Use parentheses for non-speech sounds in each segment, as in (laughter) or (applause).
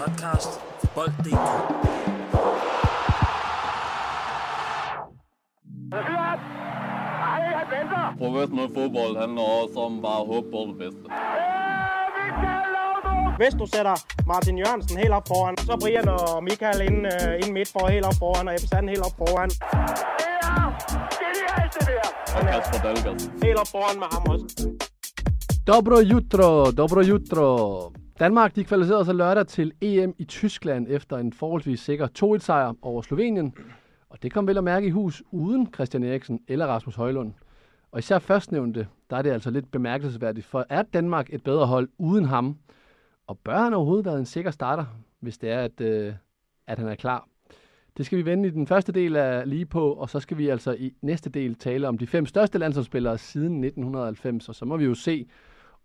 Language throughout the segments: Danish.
podcast for bold.dk. Professionel fodbold handler også om bare at håbe på det bedste. Hvis du sætter Martin Jørgensen helt op foran, så Brian og Michael ind, uh, ind midt for helt op foran, og Ebbe Sand helt op foran. Og Kasper Dahlgaard. Helt op foran med ham også. Dobro jutro, dobro jutro. Danmark de kvalificerede sig lørdag til EM i Tyskland efter en forholdsvis sikker 2-1-sejr over Slovenien. Og det kom vel at mærke i hus uden Christian Eriksen eller Rasmus Højlund. Og især førstnævnte, der er det altså lidt bemærkelsesværdigt, for er Danmark et bedre hold uden ham? Og bør han overhovedet være en sikker starter, hvis det er, at, øh, at han er klar? Det skal vi vende i den første del af lige på, og så skal vi altså i næste del tale om de fem største landsholdsspillere siden 1990, og så må vi jo se,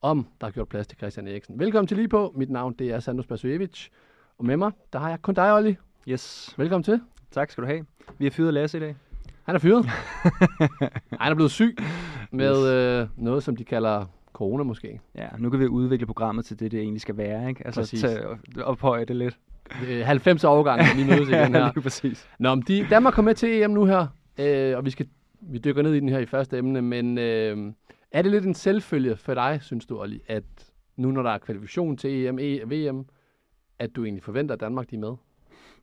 om der er gjort plads til Christian Eriksen. Velkommen til lige på. Mit navn det er Sandro Spasojevic, og med mig, der har jeg kun dig, Olli. Yes, Velkommen til. tak skal du have. Vi har fyret Lasse i dag. Han er fyret. (laughs) Han er blevet syg med øh, noget, som de kalder corona måske. Ja, nu kan vi udvikle programmet til det, det egentlig skal være, ikke? Altså Præcis. tage, ophøje det lidt. Øh, 90 årgang, vi mødes igen (laughs) her. Lige præcis. Nå, men de, Danmark kommer med til EM nu her, øh, og vi skal vi dykker ned i den her i første emne, men øh, er det lidt en selvfølge for dig, synes du, Olli, at nu når der er kvalifikation til EM, e, VM, e, at du egentlig forventer, at Danmark de er med?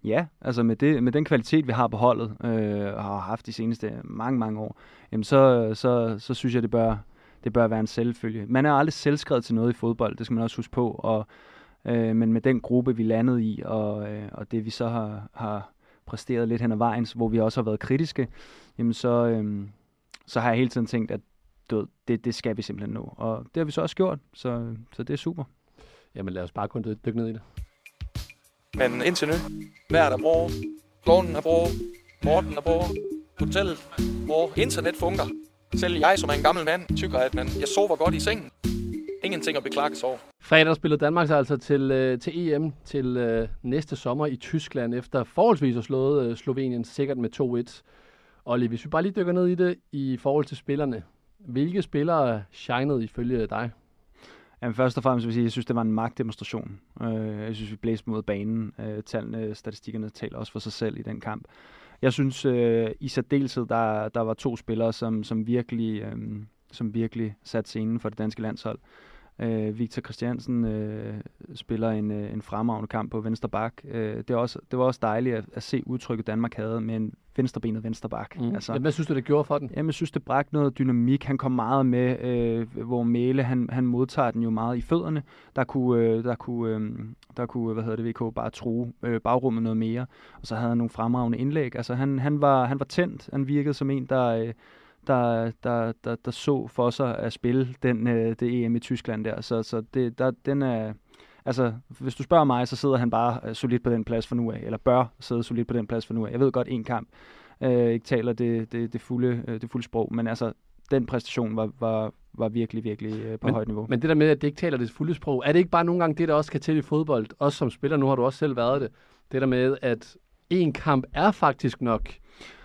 Ja, altså med, det, med den kvalitet, vi har på holdet, øh, og har haft de seneste mange, mange år, jamen så, så, så synes jeg, det bør, det bør være en selvfølge. Man er aldrig selvskrevet til noget i fodbold, det skal man også huske på, og, øh, men med den gruppe, vi landede i, og, øh, og det vi så har, har præsteret lidt hen ad vejen, hvor vi også har været kritiske, jamen så, øh, så har jeg hele tiden tænkt, at du ved, det, det skal vi simpelthen nå. Og det har vi så også gjort, så, så det er super. Jamen lad os bare kun dykke ned i det. Men indtil nu, vejret er bra, klonen er bra, Morten er bra, hotellet bra, internet fungerer. Selv jeg, som er en gammel mand, tykker, at man, jeg sover godt i sengen. Ingenting at beklage sig over. Fredag spillede Danmark sig altså til, øh, til EM til øh, næste sommer i Tyskland, efter forholdsvis at slået øh, Slovenien sikkert med 2-1. Olli, hvis vi bare lige dykker ned i det i forhold til spillerne. Hvilke spillere shinede ifølge dig? Jamen, først og fremmest vil jeg sige, at jeg synes, det var en magtdemonstration. Øh, jeg synes, vi blæste mod banen. Øh, tallene, statistikkerne taler også for sig selv i den kamp. Jeg synes øh, i særdeleshed, der, der var to spillere, som, som, virkelig, øh, som virkelig satte scenen for det danske landshold. Øh, Victor Christiansen øh, spiller en, øh, en fremragende kamp på venstre bak. Øh, det, er også, det var også dejligt at, at se udtrykket, Danmark havde med en venstrebenet venstre bak. Mm. Altså, hvad synes du, det gjorde for den? Jamen, jeg synes, det bragte noget dynamik. Han kom meget med, øh, hvor Mæle, han, han modtager den jo meget i fødderne. Der kunne, øh, der kunne, øh, der kunne hvad hedder det, VK bare true øh, bagrummet noget mere. Og så havde han nogle fremragende indlæg. Altså, han, han, var, han var tændt. Han virkede som en, der... Øh, der, der, der, der så for sig at spille den, øh, det EM i Tyskland der. Så, så det, der, den er, altså, hvis du spørger mig, så sidder han bare øh, solidt på den plads for nu af, eller bør sidde solidt på den plads for nu af. Jeg ved godt, en kamp øh, ikke taler det, det, det, fulde, øh, det fulde sprog, men altså, den præstation var, var, var virkelig, virkelig øh, på men, højt niveau. Men det der med, at det ikke taler det fulde sprog, er det ikke bare nogle gange det, der også kan til i fodbold? Også som spiller, nu har du også selv været det. Det der med, at en kamp er faktisk nok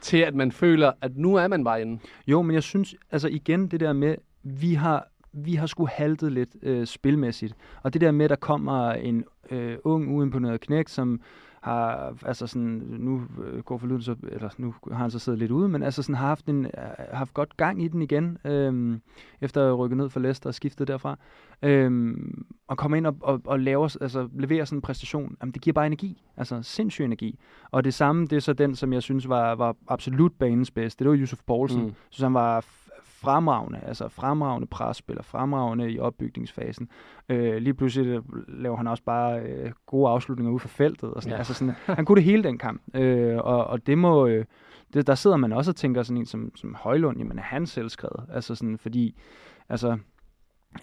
til, at man føler, at nu er man bare inde. Jo, men jeg synes, altså igen, det der med, vi har, vi har sgu haltet lidt øh, spilmæssigt. Og det der med, der kommer en øh, ung, uimponeret knæk, som har, altså sådan, nu øh, går for lyden, så, eller nu har han så siddet lidt ude, men altså sådan har haft, en, har haft godt gang i den igen, øhm, efter at rykke ned for Leicester og skiftet derfra. Øhm, og komme ind og, og, og lave, altså, levere sådan en præstation, jamen det giver bare energi, altså sindssyg energi. Og det samme, det er så den, som jeg synes var, var absolut banens bedste, det var Yusuf Poulsen. Mm. Så han var fremragende, altså fremragende presspiller, fremragende i opbygningsfasen. Øh, lige pludselig laver han også bare øh, gode afslutninger ud for feltet. Og sådan. Ja. Altså sådan, han kunne det hele den kamp. Øh, og, og det må... Øh, det, der sidder man også og tænker sådan en som, som Højlund, jamen er han selvskrevet? Altså sådan, fordi... Altså,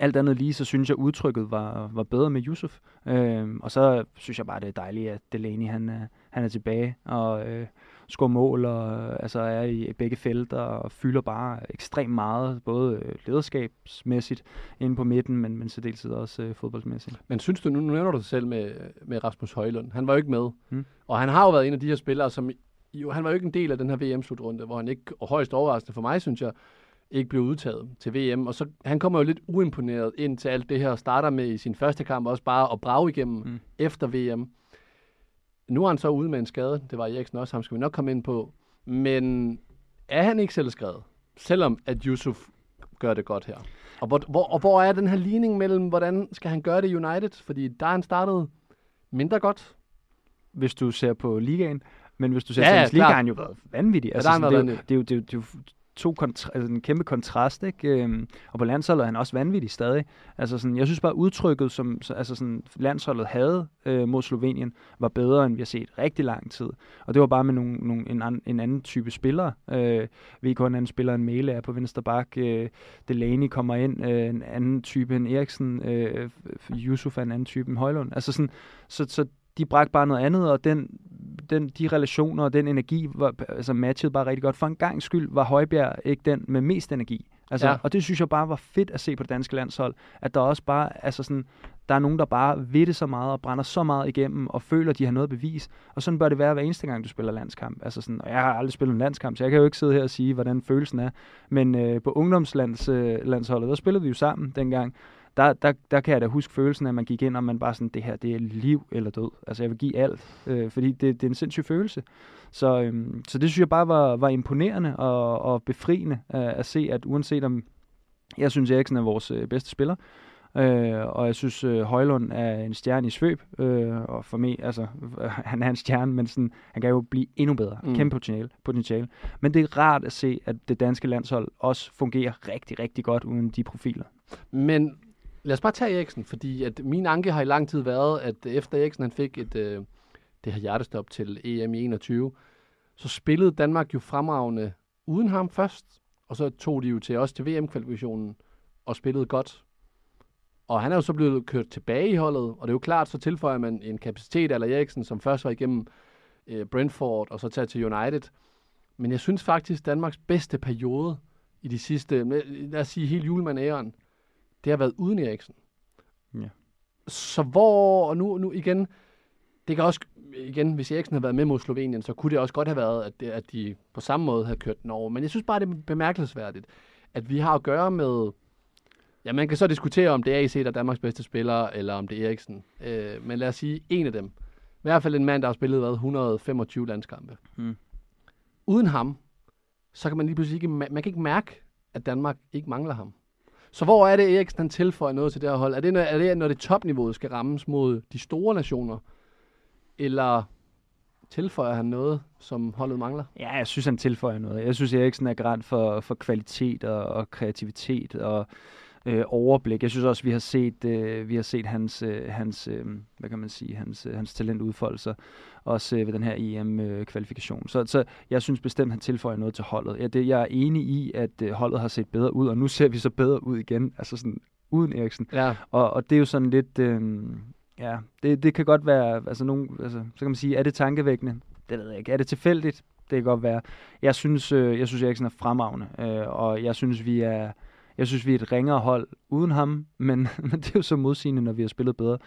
alt andet lige, så synes jeg, udtrykket var, var bedre med Yusuf. Øh, og så synes jeg bare, det er dejligt, at Delaney han, han er tilbage og øh, scorer mål og altså er i begge felter og fylder bare ekstremt meget, både lederskabsmæssigt inde på midten, men, men så dels også øh, fodboldsmæssigt. Men synes du, nu nævner du dig selv med, med Rasmus Højlund, han var jo ikke med, hmm. og han har jo været en af de her spillere, som jo, han var jo ikke en del af den her VM-slutrunde, hvor han ikke, og højst overraskende for mig, synes jeg, ikke blev udtaget til VM. Og så han kommer jo lidt uimponeret ind til alt det her, og starter med i sin første kamp også bare at brage igennem mm. efter VM. Nu er han så ude med en skade. Det var Eriksen også. Ham skal vi nok komme ind på. Men er han ikke selv skrevet? Selvom at Yusuf gør det godt her. Og hvor, hvor, og hvor er den her ligning mellem, hvordan skal han gøre det i United? Fordi der er han startet mindre godt. hvis du ser på ligaen. Men hvis du ser Ja, ja, ja, Champions League, har han jo været vanvittig. Altså, der har han sådan, været det, er jo- det, er jo- det, er jo- det er jo to kontra- altså en kæmpe kontrast, ikke? Øhm, og på landsholdet er han også vanvittig stadig. Altså sådan, jeg synes bare, udtrykket, som altså sådan, landsholdet havde øh, mod Slovenien, var bedre, end vi har set rigtig lang tid. Og det var bare med nogle, nogle, en, an, en anden type spillere. Øh, VK er en anden spiller end Mele er på venstre bak. Øh, Delaney kommer ind, øh, en anden type end Eriksen. Øh, Yusuf er en anden type end Højlund. Altså sådan, så, så de bragte bare noget andet, og den, den, de relationer og den energi var, altså matchede bare rigtig godt. For en gang skyld var Højbjerg ikke den med mest energi. Altså, Ja. Og det synes jeg bare var fedt at se på det danske landshold, at der også bare, altså sådan, der er nogen, der bare ved det så meget og brænder så meget igennem og føler, at de har noget at bevise. Og sådan bør det være hver eneste gang, du spiller landskamp. Altså sådan, og jeg har aldrig spillet en landskamp, så jeg kan jo ikke sidde her og sige, hvordan følelsen er. Men øh, på ungdomslandsholdet, øh, landsholdet, der spillede vi jo sammen dengang. Der, der, der kan jeg da huske følelsen af, at man gik ind, og man bare sådan, det her, det er liv eller død. Altså jeg vil give alt, øh, fordi det, det er en sindssyg følelse. Så, øhm, så det synes jeg bare var, var imponerende og, og befriende øh, at se, at uanset om, jeg synes Eriksen er vores øh, bedste spiller, øh, og jeg synes øh, Højlund er en stjerne i svøb, øh, og for mig, altså, (laughs) han er en stjerne, men sådan, han kan jo blive endnu bedre, mm. kæmpe potentiale, potentiale. Men det er rart at se, at det danske landshold også fungerer rigtig, rigtig godt uden de profiler. Men lad os bare tage Eriksen, fordi at min anke har i lang tid været, at efter Eriksen han fik et, øh, det her hjertestop til EM i 21, så spillede Danmark jo fremragende uden ham først, og så tog de jo til os til VM-kvalifikationen og spillede godt. Og han er jo så blevet kørt tilbage i holdet, og det er jo klart, så tilføjer man en kapacitet af Eriksen, som først var igennem øh, Brentford, og så tager til United. Men jeg synes faktisk, Danmarks bedste periode i de sidste, lad os sige hele julemandæren, det har været uden Eriksen. Ja. Så hvor, og nu, nu igen, det kan også, igen, hvis Eriksen havde været med mod Slovenien, så kunne det også godt have været, at, det, at de på samme måde havde kørt den over. Men jeg synes bare, det er bemærkelsesværdigt, at vi har at gøre med, ja, man kan så diskutere, om det er AC, der er Danmarks bedste spiller, eller om det er Eriksen. Øh, men lad os sige, en af dem. I hvert fald en mand, der har spillet hvad, 125 landskampe. Mm. Uden ham, så kan man lige pludselig ikke, ma- man kan ikke mærke, at Danmark ikke mangler ham. Så hvor er det, Eriksen han tilføjer noget til det her hold? Er det, når, er det, når det topniveauet skal rammes mod de store nationer? Eller tilføjer han noget, som holdet mangler? Ja, jeg synes, han tilføjer noget. Jeg synes, Eriksen er garant for, for kvalitet og, og kreativitet og øh, overblik. Jeg synes også, vi har set, øh, vi har set hans, øh, hans øh, hvad kan man sige, hans, øh, hans talent udfolde sig, også øh, ved den her EM-kvalifikation. så, så jeg synes bestemt, han tilføjer noget til holdet. Ja, det, jeg er enig i, at øh, holdet har set bedre ud, og nu ser vi så bedre ud igen, altså sådan uden Eriksen. Ja, Og, og det er jo sådan lidt, øh, ja, det, det kan godt være, altså, nogen, altså, så kan man sige, er det tankevækkende? Det ved jeg ikke. Er det tilfældigt? Det kan godt være. Jeg synes, øh, jeg synes Eriksen er fremragende, øh, og jeg synes, vi er, jeg synes, vi er et ringere hold uden ham, men, (laughs) men det er jo så modsigende, når vi har spillet bedre.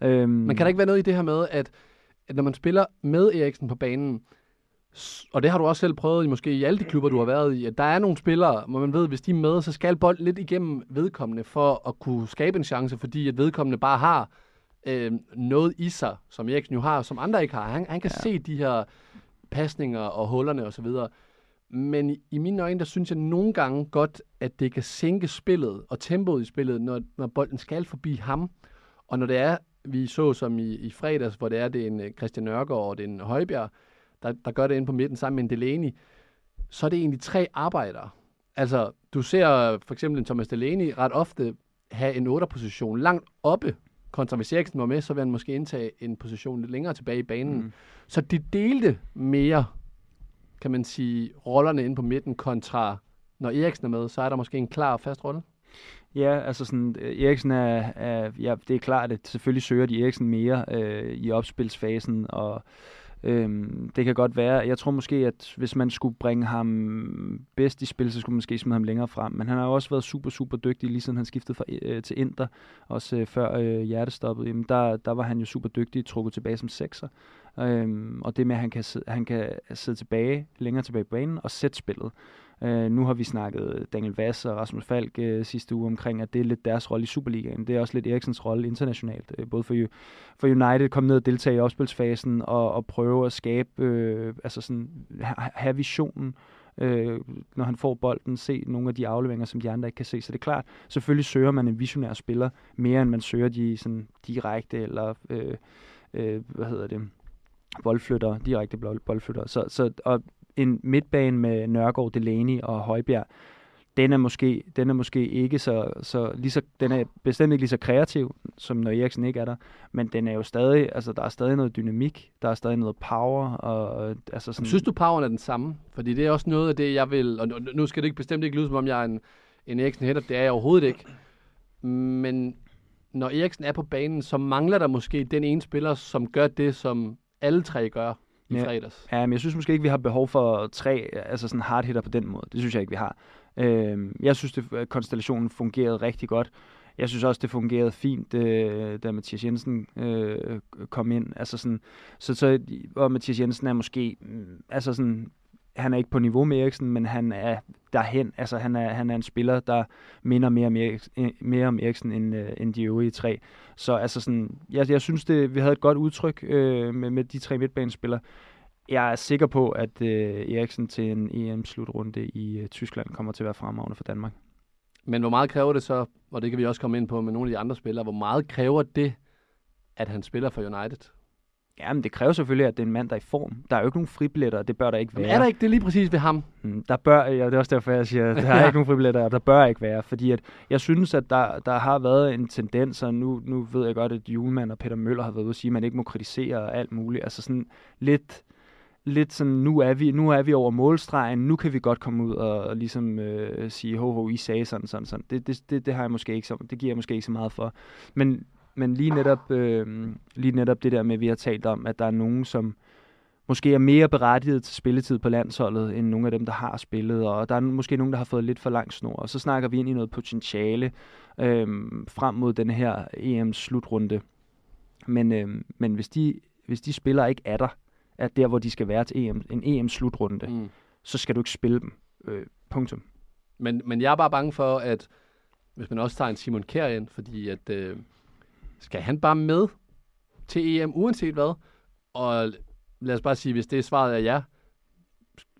Øhm, men kan der ikke være noget i det her med, at, at når man spiller med Eriksen på banen, og det har du også selv prøvet i måske i alle de klubber, du har været i, at der er nogle spillere, hvor man ved, hvis de er med, så skal bolden lidt igennem vedkommende for at kunne skabe en chance, fordi at vedkommende bare har øh, noget i sig, som Eriksen jo har, som andre ikke har. Han, han kan ja. se de her pasninger og hullerne osv. Men i, i mine øjne, der synes jeg nogle gange godt, at det kan sænke spillet og tempoet i spillet, når, når bolden skal forbi ham. Og når det er, vi så som i, i fredags, hvor det er, det er en øh, Christian Nørgaard og det er en Højbjerg, der, der gør det inde på midten sammen med en Delaney, så er det egentlig tre arbejdere. Altså, du ser for eksempel en Thomas Delaney ret ofte have en 8-position langt oppe, kontra hvis Eriksen var med, så vil han måske indtage en position lidt længere tilbage i banen. Mm. Så de delte mere, kan man sige, rollerne inde på midten kontra, når Eriksen er med, så er der måske en klar og fast rolle. Ja, altså sådan, øh, Eriksen er, er ja, det er klart, at selvfølgelig søger de Eriksen mere øh, i opspilsfasen, og øhm, det kan godt være, jeg tror måske, at hvis man skulle bringe ham bedst i spil, så skulle man måske smide ham længere frem, men han har jo også været super, super dygtig, lige siden han skiftede fra, øh, til Inter, også øh, før øh, hjertestoppet, jamen der, der var han jo super dygtig, trukket tilbage som sekser, Øhm, og det med, at han kan, sidde, han kan sidde tilbage, længere tilbage på banen og sætte spillet. Øh, nu har vi snakket Daniel Vass og Rasmus Falk øh, sidste uge omkring, at det er lidt deres rolle i Superligaen. Det er også lidt Eriksens rolle internationalt, øh, både for, for United komme ned og deltage i opspilsfasen og, og prøve at skabe, øh, altså sådan, ha, have visionen, øh, når han får bolden, se nogle af de afleveringer, som de andre ikke kan se. Så det er klart, selvfølgelig søger man en visionær spiller, mere end man søger de sådan, direkte eller, øh, øh, hvad hedder det, boldflytter, direkte boldflytter. Så, så, og en midtbane med Nørgaard, Delaney og Højbjerg, den er måske, den er måske ikke så, så, lige så, den er bestemt ikke lige så kreativ, som når Eriksen ikke er der, men den er jo stadig, altså der er stadig noget dynamik, der er stadig noget power, og altså sådan... Synes du, poweren er den samme? Fordi det er også noget af det, jeg vil, og nu skal det ikke bestemt ikke lyde, som om jeg er en, en Eriksen hætter, det er jeg overhovedet ikke, men når Eriksen er på banen, så mangler der måske den ene spiller, som gør det, som alle tre gør i ja. fredags. Ja, men jeg synes måske ikke, vi har behov for tre altså sådan hard hitter på den måde. Det synes jeg ikke, vi har. Øh, jeg synes, at konstellationen fungerede rigtig godt. Jeg synes også, det fungerede fint, øh, da Mathias Jensen øh, kom ind. Altså sådan, så, så, og Mathias Jensen er måske, mm, altså sådan, han er ikke på niveau med Eriksen, men han er derhen. Altså, han er, han er en spiller, der minder mere, mere, mere om Eriksen end, øh, end de øvrige tre. Så altså sådan, jeg, jeg synes, det, vi havde et godt udtryk øh, med, med de tre midtbanespillere. Jeg er sikker på, at øh, Eriksen til en EM-slutrunde i øh, Tyskland kommer til at være fremragende for Danmark. Men hvor meget kræver det så, og det kan vi også komme ind på med nogle af de andre spillere, hvor meget kræver det, at han spiller for United? Ja, men det kræver selvfølgelig, at det er en mand, der er i form. Der er jo ikke nogen fribilletter, og det bør der ikke være. Men er der ikke det lige præcis ved ham? Mm, der bør, ja, det er også derfor, jeg siger, at der er (laughs) ikke nogen fribilletter, og der bør ikke være. Fordi at jeg synes, at der, der har været en tendens, og nu, nu ved jeg godt, at Julemand og Peter Møller har været ude og sige, at man ikke må kritisere alt muligt. Altså sådan lidt lidt sådan, nu er vi, nu er vi over målstregen, nu kan vi godt komme ud og, og ligesom øh, sige, ho, ho, I sagde sådan, sådan, sådan. Det, det, det, det, har jeg måske ikke så, det giver jeg måske ikke så meget for. Men, men lige, netop, øh, lige netop det der med, at vi har talt om, at der er nogen, som måske er mere berettiget til spilletid på landsholdet, end nogle af dem, der har spillet, og der er måske nogen, der har fået lidt for lang snor, og så snakker vi ind i noget potentiale øh, frem mod den her EM-slutrunde. Men, øh, men hvis, de, hvis de spillere ikke er der, er der, hvor de skal være til EM, en EM-slutrunde, mm. så skal du ikke spille dem. Øh, punktum. Men, men jeg er bare bange for, at hvis man også tager en Simon Kjær ind, fordi at, øh, skal han bare med til EM, uanset hvad? Og lad os bare sige, hvis det er svaret er ja,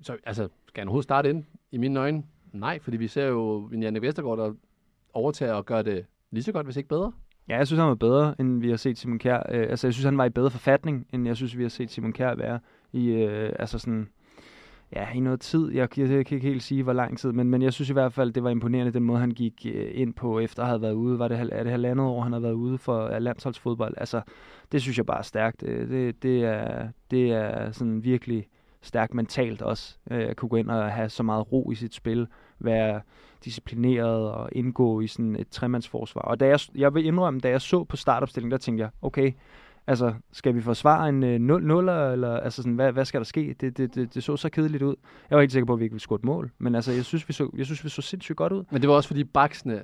så altså, skal han overhovedet starte ind? I mine øjne, nej, fordi vi ser jo Janne Vestergaard, der overtager og gør det lige så godt, hvis ikke bedre. Ja, jeg synes, han var bedre, end vi har set Simon Kjær. Øh, altså, jeg synes, han var i bedre forfatning, end jeg synes, vi har set Simon Kjær være i, øh, altså sådan, ja, i noget tid. Jeg, jeg, jeg kan ikke helt sige, hvor lang tid, men, men jeg synes i hvert fald, det var imponerende, den måde, han gik øh, ind på, efter at have været ude. Var det, er det halvandet år, han har været ude for landsholdsfodbold? Altså, det synes jeg bare er stærkt. Øh, det, det, er, det er sådan virkelig stærkt mentalt også, øh, at kunne gå ind og have så meget ro i sit spil, være disciplineret og indgå i sådan et tremandsforsvar. Og da jeg, jeg vil indrømme, da jeg så på startopstillingen, der tænkte jeg, okay, altså, skal vi forsvare en 0-0, uh, eller altså sådan, hvad, hvad skal der ske? Det, det, det, det, så så kedeligt ud. Jeg var helt sikker på, at vi ikke ville score et mål, men altså, jeg synes, vi så, jeg synes, vi så sindssygt godt ud. Men det var også fordi baksene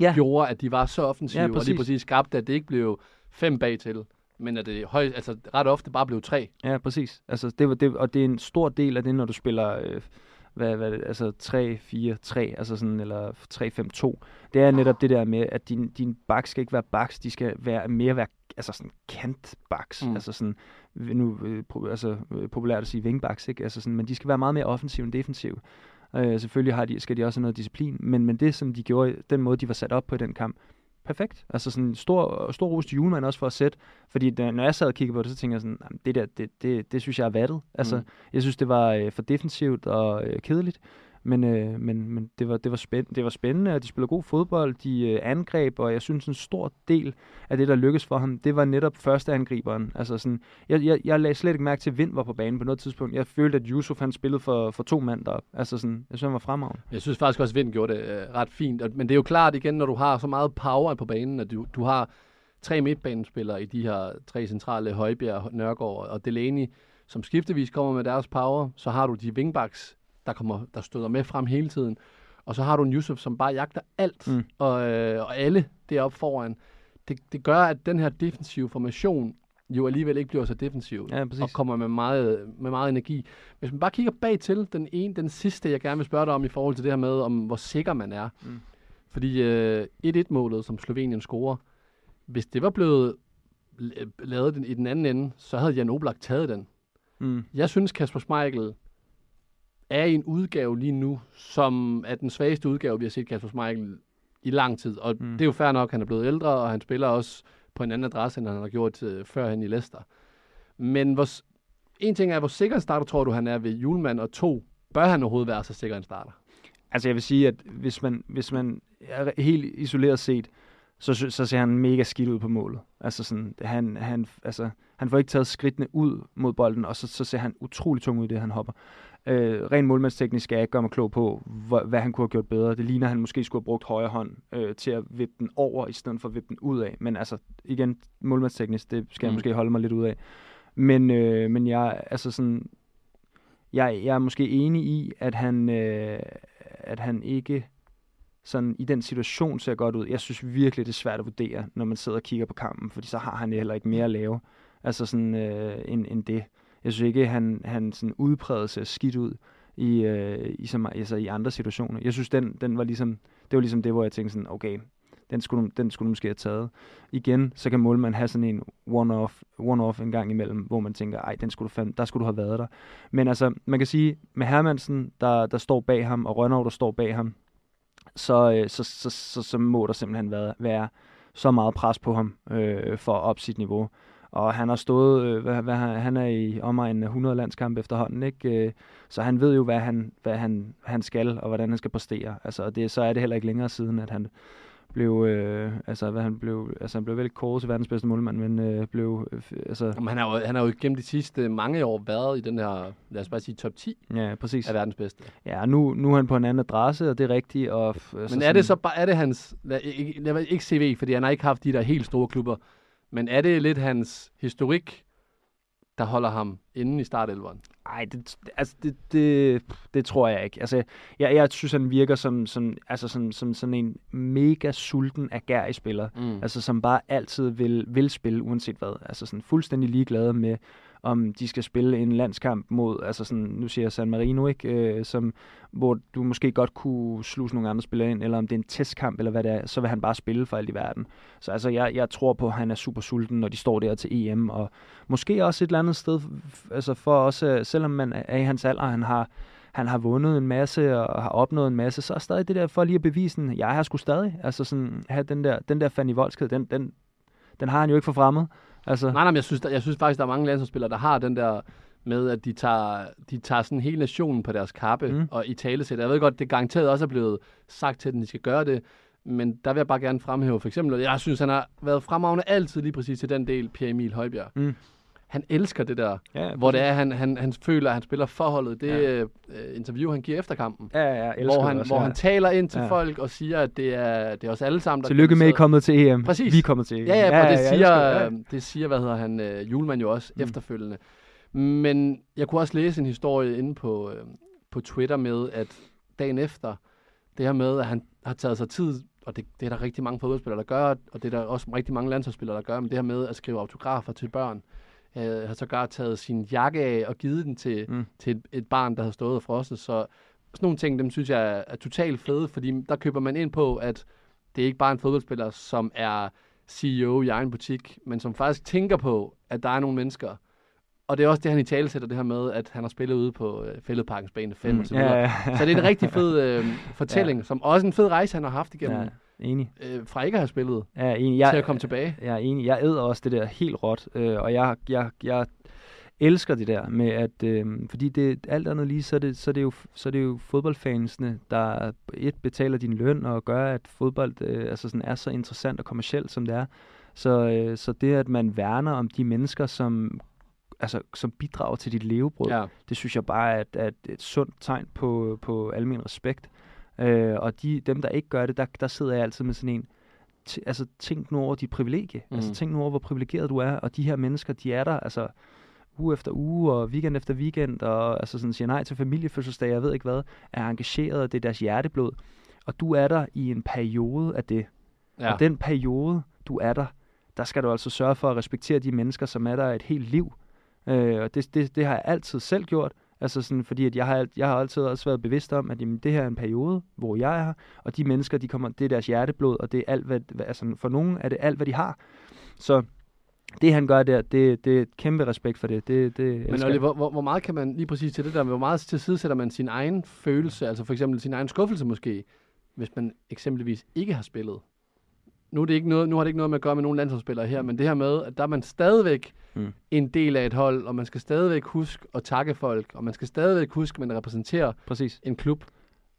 ja. gjorde, at de var så offensive, ja, og lige præcis skabte, at det ikke blev fem bag til men at det høj, altså, ret ofte bare blev tre. Ja, præcis. Altså, det var, det, og det er en stor del af det, når du spiller øh, hvad, hvad, altså 3-4-3, altså sådan, eller 3-5-2. Det er netop det der med, at din, din bak skal ikke være baks, de skal være mere være altså sådan kantbaks, mm. altså sådan, nu øh, altså, øh, populært at sige wingbacks, ikke? Altså sådan, men de skal være meget mere offensive end defensive. Øh, selvfølgelig har de, skal de også have noget disciplin, men, men det, som de gjorde, den måde, de var sat op på i den kamp, perfekt. Altså sådan stor, stor ros til Julemand også for at sætte, fordi da, når jeg sad og kiggede på det, så tænkte jeg sådan, det der, det, det, det synes jeg er vattet. Altså, mm. jeg synes, det var øh, for defensivt og øh, kedeligt. Men, øh, men, men det, var, det, var spænd, det var spændende, og de spillede god fodbold, de øh, angreb, og jeg synes en stor del af det, der lykkedes for ham, det var netop første angriberen. Altså sådan, jeg, jeg, jeg lagde slet ikke mærke til, at Vind var på banen på noget tidspunkt. Jeg følte, at Yusuf han spillede for, for to mand deroppe. Altså sådan, jeg synes, han var fremragende. Jeg synes faktisk også, at Vind gjorde det øh, ret fint. Men det er jo klart igen, når du har så meget power på banen, at du, du har tre midtbanespillere i de her tre centrale, Højbjerg, Nørgaard og Delaney, som skiftevis kommer med deres power, så har du de wingbacks, der, kommer, der støder med frem hele tiden. Og så har du en Yusuf, som bare jagter alt, mm. og, øh, og alle deroppe foran. Det, det gør, at den her defensive formation jo alligevel ikke bliver så defensiv, Ja, præcis. og kommer med meget, med meget energi. Hvis man bare kigger bag til, den ene, den sidste, jeg gerne vil spørge dig om i forhold til det her med, om hvor sikker man er. Mm. Fordi øh, 1-1-målet, som Slovenien scorer, hvis det var blevet la- lavet den, i den anden ende, så havde Jan Oblak taget den. Mm. Jeg synes, Kasper Schmeichel er i en udgave lige nu, som er den svageste udgave, vi har set Kasper Schmeichel i lang tid. Og Mm. det er jo fair nok, han er blevet ældre, og han spiller også på en anden adresse, end han har gjort øh, førhen i Leicester. Men hvor, en ting er, hvor sikker en starter tror du, han er ved Julemand, og to, bør han overhovedet være så sikker en starter? Altså jeg vil sige, at hvis man, hvis man er helt isoleret set, så, så ser han mega skidt ud på målet. Altså sådan, han, han, altså, han får ikke taget skridtene ud mod bolden, og så, så ser han utrolig tung ud i det, han hopper. Øh, ren målmandsteknisk skal jeg ikke gøre mig klog på, hvor, hvad han kunne have gjort bedre. Det ligner, at han måske skulle have brugt højre hånd øh, til at vippe den over, i stedet for at vippe den ud af. Men altså, igen, målmandsteknisk, det skal jeg Mm. måske holde mig lidt ud af. Men, øh, men jeg, altså sådan, jeg, jeg er måske enig i, at han, øh, at han ikke sådan i den situation ser godt ud. Jeg synes virkelig, det er svært at vurdere, når man sidder og kigger på kampen, fordi så har han heller ikke mere at lave altså sådan, øh, end, end det. Jeg synes ikke, han, han sådan udpræget ser skidt ud i, øh, i, så, altså i andre situationer. Jeg synes, den, den var ligesom, det var ligesom det, hvor jeg tænkte sådan, okay, den skulle, den skulle du måske have taget. Igen, så kan målmanden have sådan en one-off, one-off en gang imellem, hvor man tænker, ej, den skulle du fandme, der skulle du have været der. Men altså, man kan sige, med Hermansen, der, der står bag ham, og Rønnow, der står bag ham, så, øh, så, så, så, så må der simpelthen være, være så meget pres på ham øh, for at op sit niveau. Og han har stået, øh, hvad, hvad, han han er i omegnen af 100 landskampe efterhånden, ikke? Øh, så han ved jo, hvad han, hvad han, han skal, og hvordan han skal præstere. Altså, det, så er det heller ikke længere siden, at han blev, øh, altså, hvad han blev, altså, han blev vel kåret til verdens bedste målmand, men øh, blev, øh, altså, Jamen, han, har jo, han har jo gennem de sidste mange år været i den her, lad os bare sige, top 10 ja, præcis. af verdens bedste. Ja, nu, nu er han på en anden adresse, og det er rigtigt. Og, altså Men er det så bare, er det hans, lad, ikke, lad, ikke CV, fordi han har ikke haft de der helt store klubber, men er det lidt hans historik, der holder ham inde i startelveren? Nej, det, altså det, det, det tror jeg ikke. Altså, jeg, jeg synes, han virker som, som, altså som, som sådan en mega sulten, agerig spiller. Mm. Altså, som bare altid vil, vil spille, uanset hvad. Altså, sådan fuldstændig ligeglade med, om de skal spille en landskamp mod, altså sådan, nu siger jeg San Marino, ikke? Øh, som, hvor du måske godt kunne sluse nogle andre spillere ind, eller om det er en testkamp, eller hvad det er, så vil han bare spille for alt i verden. Så altså, jeg, jeg tror på, at han er super sulten, når de står der til EM, og måske også et eller andet sted, altså for også, selvom man er i hans alder, han har, han har vundet en masse og har opnået en masse, så er stadig det der for lige at bevise, den, jeg har sgu stadig, altså sådan, have den der, den der Fanny Voldsked, den, den, den har han jo ikke for fremmed. Altså, Nej, nej, men jeg synes, der, jeg synes faktisk, der er mange landsholdsspillere, der har den der med, at de tager, de tager sådan hele nationen på deres kappe Mm. og i tale Jeg ved godt, det garanteret også er blevet sagt til dem, de skal gøre det, men der vil jeg bare gerne fremhæve for eksempel, jeg synes, han har været fremragende altid lige præcis til den del, Pierre Emil Højbjerg. Mm. Han elsker det der, ja, hvor det er, han, han, han føler, at han spiller forholdet. Det Ja. ja. øh, interview, han giver efter kampen. Ja, ja, hvor det han, også, hvor ja. han taler ind til Ja. ja. folk og siger, at det er, det er os alle sammen, der Tillykke med, at I er kommet til EM. Præcis. Vi er kommet til EM. Ja, ja, ja, det, jeg siger, det, det siger, hvad hedder han, øh, Julemand jo også mm. efterfølgende. Men jeg kunne også læse en historie inde på, øh, på Twitter med, at dagen efter, det her med, at han har taget sig tid, og det, det er der rigtig mange fodboldspillere, der gør, og det er der også rigtig mange landsholdsspillere, der gør, men det her med at skrive autografer til børn, øh, har sågar taget sin jakke af og givet den til, Mm. til et, et barn, der havde stået og frosset. Så sådan nogle ting, dem synes jeg er, er totalt fede, fordi der køber man ind på, at det er ikke bare en fodboldspiller, som er CEO i egen butik, men som faktisk tænker på, at der er nogle mennesker. Og det er også det, han i tale sætter det her med, at han har spillet ude på øh, Fælledparkens bane 5 Mm. videre. Ja, ja, Så det er en rigtig fed øh, (laughs) fortælling, ja. som også en fed rejse, han har haft igennem, ja, enig. øh, fra ikke at have spillet, Ja, enig. Jeg, til at komme tilbage. Jeg er enig. Jeg æder også det der helt råt, øh, og jeg, jeg, jeg elsker det der med, at øh, fordi det alt andet lige, så er det, så er det, jo, så er det jo fodboldfansene, der et betaler din løn og gør, at fodbold øh, altså sådan er så interessant og kommercielt, som det er. Så, øh, så det, at man værner om de mennesker, som altså, som bidrager til dit levebrød, Ja. det synes jeg bare er er et sundt tegn på, på almen respekt. Øh, og de, dem, der ikke gør det, der, der sidder jeg altid med sådan en, t- altså tænk nu over dit privilegie. Mm. Altså tænk nu over, hvor privilegeret du er, og de her mennesker, de er der, altså uge efter uge og weekend efter weekend, og altså sådan siger nej til familiefødselsdag, jeg ved ikke hvad, er engageret, og det er deres hjerteblod. Og du er der i en periode af det. Ja. Og den periode, du er der, der skal du altså sørge for at respektere de mennesker, som er der et helt liv. Øh, og det, det, det har jeg altid selv gjort. Altså sådan, fordi at jeg, har, jeg har altid også været bevidst om, at jamen, det her er en periode, hvor jeg er her, og de mennesker, de kommer, det er deres hjerteblod, og det er alt, hvad, altså for nogen er det alt, hvad de har. Så det han gør der, det, det er et kæmpe respekt for det. det, det Men. Oliver, hvor, hvor meget kan man lige præcis til det der, hvor meget til side sætter man sin egen følelse, altså for eksempel sin egen skuffelse måske, hvis man eksempelvis ikke har spillet? Nu, er det ikke noget, nu har det ikke noget med at gøre med nogle landsholdsspillere her, men det her med, at der er man stadigvæk Mm. en del af et hold, og man skal stadigvæk huske at takke folk, og man skal stadigvæk huske, at man repræsenterer Præcis. en klub.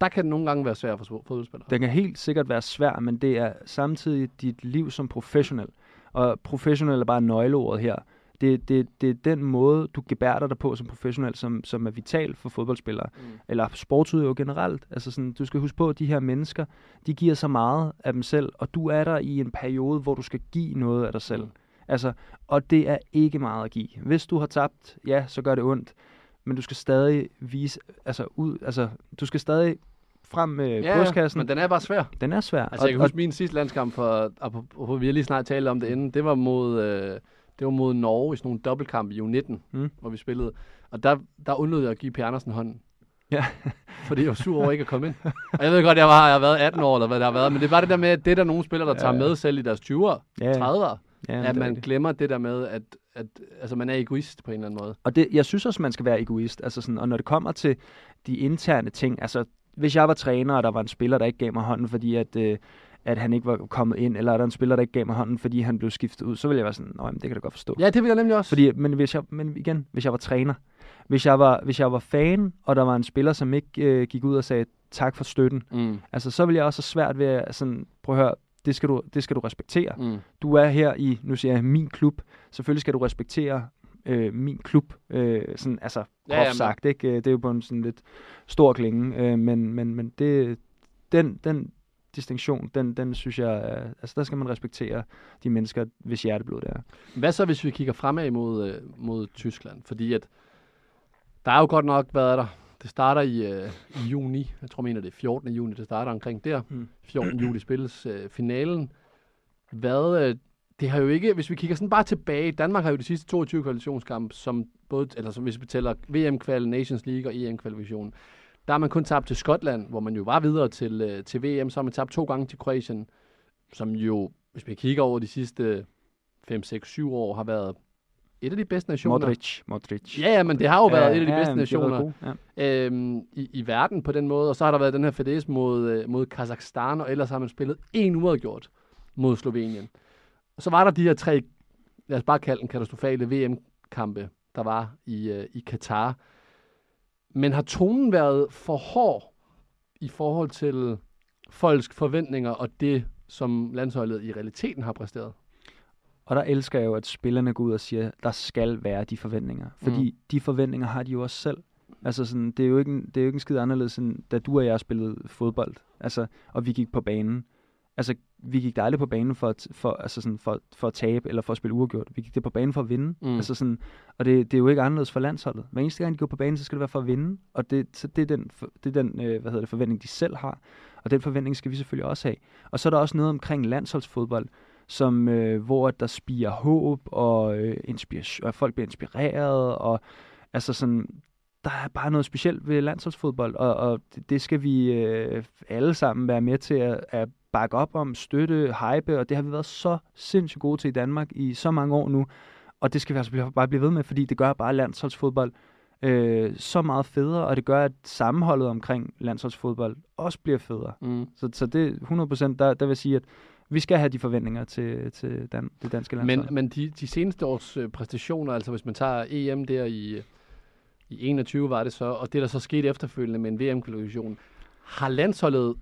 Der kan det nogle gange være svært for fod- fodboldspillere. Den kan helt sikkert være svær, men det er samtidig dit liv som professionel. Og professionel er bare nøgleordet her. Det, det, det er den måde, du gebærder dig på som professionel, som, som er vital for fodboldspillere. Mm. Eller sportsudøvere generelt. Altså sådan, du skal huske på, at de her mennesker, de giver så meget af dem selv, og du er der i en periode, hvor du skal give noget af dig selv. Mm. Altså, og det er ikke meget at give. Hvis du har tabt, ja, så gør det ondt. Men du skal stadig vise, altså ud, altså, du skal stadig frem med ja, brystkassen. men den er bare svær. Den er svær. Altså, jeg kan huske min sidste landskamp, for, apropos, vi har lige snart talt om det inden, det var mod, øh, det var mod Norge i sådan nogle dobbeltkamp i U19, Mm. hvor vi spillede. Og der, der undlod jeg at give Per Andersen hånden. Ja. fordi jeg var sur over ikke at komme ind. Og jeg ved godt, jeg, var, jeg har været 18 år, eller hvad det har været, men det er bare det der med, at det er der nogle spillere, der tager Ja. med selv i deres 20'ere, Ja, 30'ere, ja, at det man rigtigt. glemmer det der med, at, at altså, man er egoist på en eller anden måde. Og det, jeg synes også, man skal være egoist. Altså sådan, og når det kommer til de interne ting, altså hvis jeg var træner, og der var en spiller, der ikke gav mig hånden, fordi at, øh, at han ikke var kommet ind, eller er der en spiller, der ikke gav mig hånden, fordi han blev skiftet ud, så ville jeg være sådan, nej, det kan du godt forstå. Ja, det vil jeg nemlig også. Fordi, men, hvis jeg, men igen, hvis jeg var træner, hvis jeg var, hvis jeg var fan, og der var en spiller, som ikke øh, gik ud og sagde tak for støtten, Mm. altså så ville jeg også have svært ved at sådan, prøv at høre, det skal, du, det skal du respektere. Mm. Du er her i, nu siger jeg, min klub. Selvfølgelig skal du respektere øh, min klub. Øh, sådan, altså, Ja, groft ja, sagt, ikke? Øh, Det er jo på en sådan lidt stor klinge. Øh, men, men, men det, den, den distinktion, den, den synes jeg, er- altså der skal man respektere de mennesker, hvis hjerteblod det er. Hvad så, hvis vi kigger fremad mod, øh, mod Tyskland? Fordi at der er jo godt nok, hvad er der? Det starter i, øh, i juni. Jeg tror, mener det er 14. juni, det starter omkring der. Mm. 14. juli spilles øh, finalen. Hvad, øh, det har jo ikke, hvis vi kigger sådan bare tilbage, Danmark har jo de sidste 22 kvalifikationskampe, som både, eller som hvis vi tæller VM-kval, Nations League og EM-kvalifikationen, der har man kun tabt til Skotland, hvor man jo var videre til, øh, til VM, så har man tabt to gange til Kroatien, som jo, hvis vi kigger over de sidste 5, 6, 7 år, har været et af de bedste nationer. Modric, Modric. Ja, ja, men det har jo været et af de bedste har været nationer Ja. øhm, i, i verden på den måde. Og så har der været den her fadese mod, øh, mod Kazakhstan, og ellers har man spillet en uafgjort mod Slovenien. Og så var der de her tre, lad os bare kalde den katastrofale VM-kampe, der var i, øh, i Katar. Men har tonen været for hård i forhold til folks forventninger og det, som landsholdet i realiteten har præsteret? Og der elsker jeg jo, at spillerne går ud og siger, der skal være de forventninger. Fordi mm. de forventninger har de jo også selv. Altså sådan, det er jo ikke, en- det er jo ikke en skid anderledes, end da du og jeg spillede fodbold. Altså, og vi gik på banen. Altså, vi gik da aldrig på banen for at, for, altså sådan, for, for at tabe, eller for at spille uafgjort. Vi gik det på banen for at vinde. Mm. Altså sådan, og det, det er jo ikke anderledes for landsholdet. Hver eneste gang, de går på banen, så skal det være for at vinde. Og det, så det er den, det er den øh, hvad hedder det, forventning, de selv har. Og den forventning skal vi selvfølgelig også have. Og så er der også noget omkring landsholdsfodbold, som, øh, hvor der spiger håb, og, øh, inspiration, og folk bliver inspireret, og altså sådan, der er bare noget specielt ved landsholdsfodbold, og, og det, skal vi øh, alle sammen være med til at, at bakke op om, støtte, hype, og det har vi været så sindssygt gode til i Danmark i så mange år nu, og det skal vi altså bare blive ved med, fordi det gør bare landsholdsfodbold øh, så meget federe, og det gør, at sammenholdet omkring landsholdsfodbold også bliver federe. Mm. Så, så det 100%, der, der vil sige, at vi skal have de forventninger til, til dan, det danske landshold. Men, men de, de seneste års øh, præstationer, altså hvis man tager EM der i, i 21 var det så, og det der så skete efterfølgende med en VM-kvalifikation, har landsholdet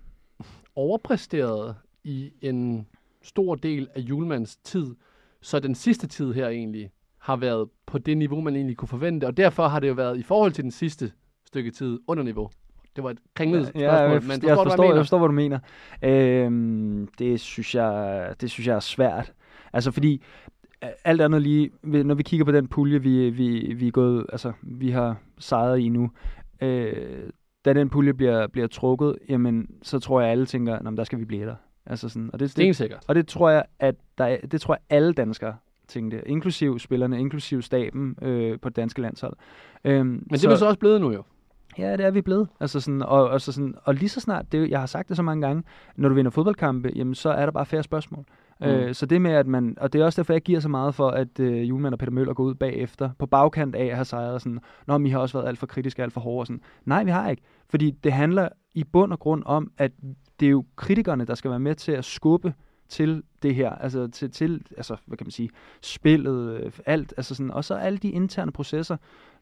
overpræsteret i en stor del af julemands tid, så den sidste tid her egentlig har været på det niveau, man egentlig kunne forvente, og derfor har det jo været i forhold til den sidste stykke tid under niveau. Det var et kringlet spørgsmål, Ja, jeg, men forstår, jeg, forstår, jeg jeg forstår, hvad du mener. Øhm, det, synes jeg, det synes jeg er svært. Altså fordi, alt andet lige, når vi kigger på den pulje, vi, vi, vi, er gået, altså, vi har sejret i nu, øh, da den pulje bliver, bliver trukket, jamen, så tror jeg, alle tænker, "Nå, men der skal vi blive der. Altså sådan, og det, det, Stensikkert. og det tror jeg, at der er, det tror jeg alle danskere tænkte, inklusiv spillerne, inklusiv staben øh, på det danske landshold. Øhm, Men det er vi så også blevet nu jo. Ja, det er vi blevet. Altså sådan, og, og, så sådan, og lige så snart, det, jeg har sagt det så mange gange, når du vinder fodboldkampe, jamen, så er der bare færre spørgsmål. Mm. Øh, så det med, at man, og det er også derfor, jeg giver så meget for, at øh, Julemand og Peter Møller går ud bagefter, på bagkant af at have sejret sådan, Nå, men I har også været alt for kritiske, alt for hårde. og Sådan. Nej, vi har ikke. Fordi det handler i bund og grund om, at det er jo kritikerne, der skal være med til at skubbe til det her, altså til, til altså, hvad kan man sige, spillet, øh, alt, altså sådan, og så alle de interne processer,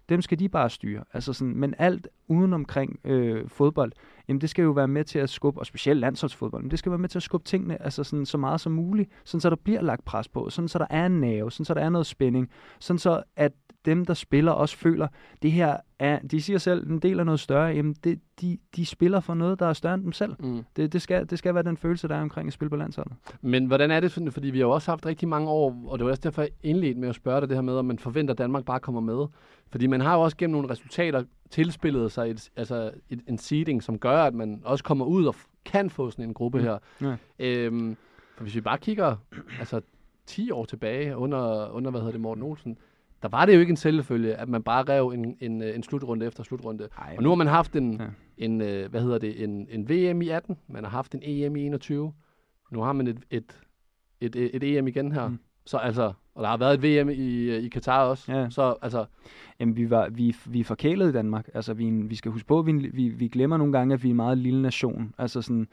dem skal de bare styre. Altså sådan, men alt uden omkring øh, fodbold, jamen det skal jo være med til at skubbe, og specielt landsholdsfodbold, men det skal være med til at skubbe tingene altså sådan, så meget som muligt, sådan så der bliver lagt pres på, sådan så der er en nerve, sådan så der er noget spænding, sådan så at dem, der spiller, også føler, det her er, de siger selv, en del af noget større, jamen det, de, de spiller for noget, der er større end dem selv. Mm. Det, det, skal, det skal være den følelse, der er omkring at spille på landsholdet. Men hvordan er det, fordi vi har jo også haft rigtig mange år, og det var også derfor, jeg indledte med at spørge dig det her med, om man forventer, at Danmark bare kommer med. Fordi man har jo også gennem nogle resultater tilspillet sig et, altså et, en seeding, som gør, at man også kommer ud og kan få sådan en gruppe Mm. her. Ja. Øhm, for hvis vi bare kigger altså 10 år tilbage under, under hvad hedder det, Morten Olsen, der var det jo ikke en selvfølge, at man bare rev en, en, en slutrunde efter slutrunde. Ej, Og nu har man haft en, Ja. en øh, hvad hedder det, en, en VM i 18, man har haft en EM i 21, nu har man et, et, et, et, et EM igen her. Mm. Så altså, og der har været et VM i, i Katar også. Ja. Så altså, Jamen, vi, var, vi, vi er forkælet i Danmark. Altså, vi, en- vi skal huske på, at vi, vi, vi glemmer nogle gange, at vi er en meget lille nation. Altså sådan,